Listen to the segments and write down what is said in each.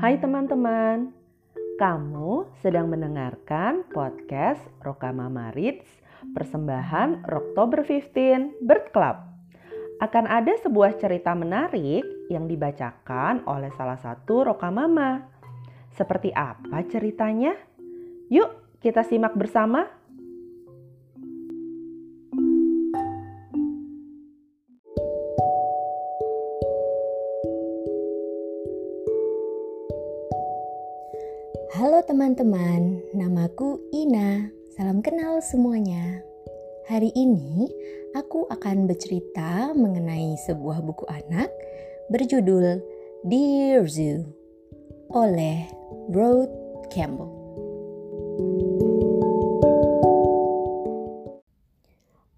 Hai teman-teman, kamu sedang mendengarkan podcast Rokamama Reads persembahan Oktober 15 Bird Club. Akan ada sebuah cerita menarik yang dibacakan oleh salah satu Rokamama. Seperti apa ceritanya? Yuk kita simak bersama. Halo teman-teman, namaku Ina. Salam kenal semuanya. Hari ini aku akan bercerita mengenai sebuah buku anak berjudul Dear Zoo oleh Rod Campbell.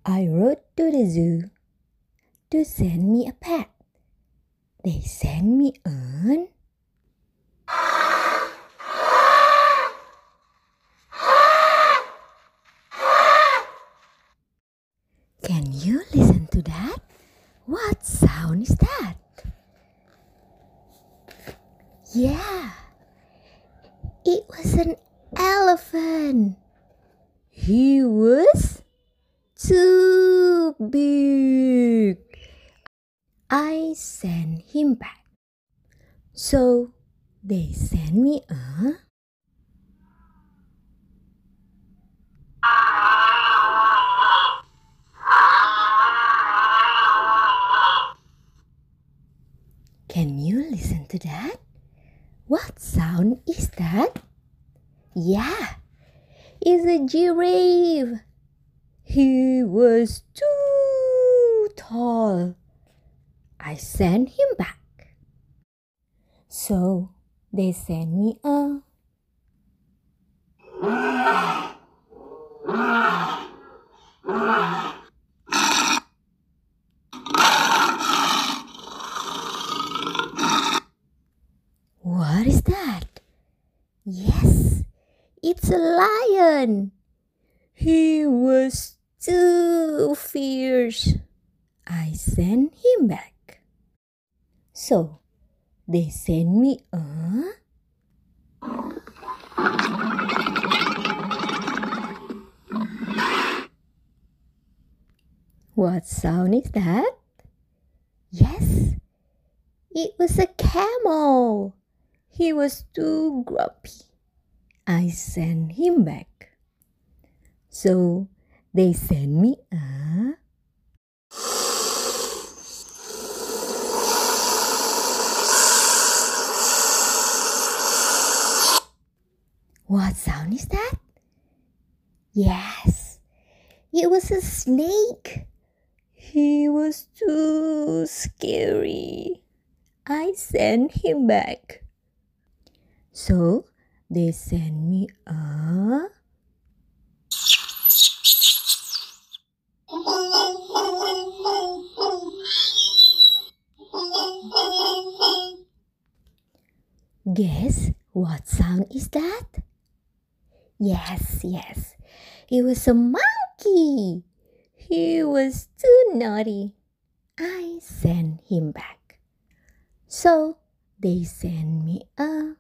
I wrote to the zoo to send me a pet. They sent me an Sound is that? Yeah, it was an elephant. He was too big. I sent him back. So they sent me a to that? What sound is that? Yeah, it's a giraffe. He was too tall. I sent him back. So they sent me a What is that? Yes, it's a lion. He was too fierce. I sent him back. So they sent me a What sound is that? Yes, it was a camel. He was too grumpy. I sent him back. So they sent me a What sound is that? Yes, it was a snake. He was too scary. I sent him back. So they sent me a Guess what sound is that? Yes, yes. It was a monkey. He was too naughty. I sent him back. So they sent me a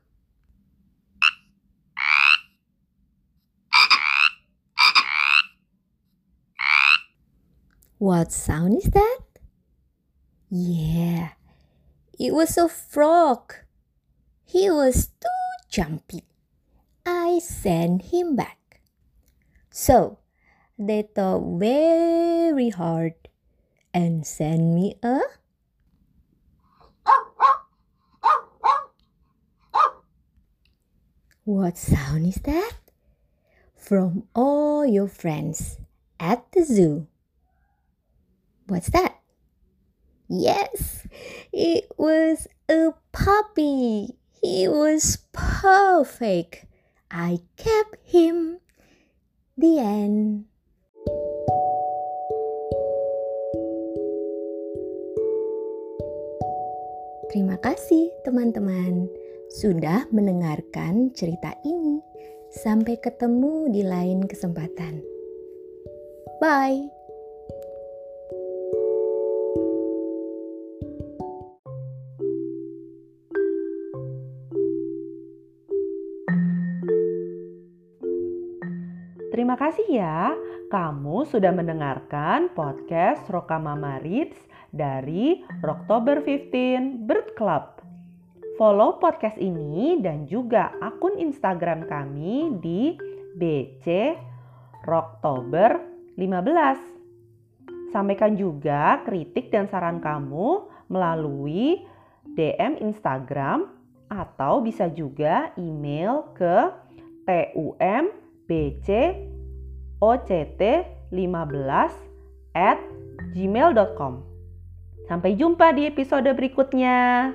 What sound is that? Yeah, it was a frog. He was too jumpy. I sent him back. So they thought very hard and sent me a What sound is that? From all your friends at the zoo. What's that? Yes, it was a puppy. He was perfect. I kept him. The end. Terima kasih, teman-teman, sudah mendengarkan cerita ini. Sampai ketemu di lain kesempatan. Bye. Terima kasih ya, kamu sudah mendengarkan podcast Rokamama Reads dari Oktober 15 Bird Club. Follow podcast ini dan juga akun Instagram kami di BC Oktober 15. Sampaikan juga kritik dan saran kamu melalui DM Instagram atau bisa juga email ke tumbcoct15 at gmail.com. Sampai jumpa di episode berikutnya.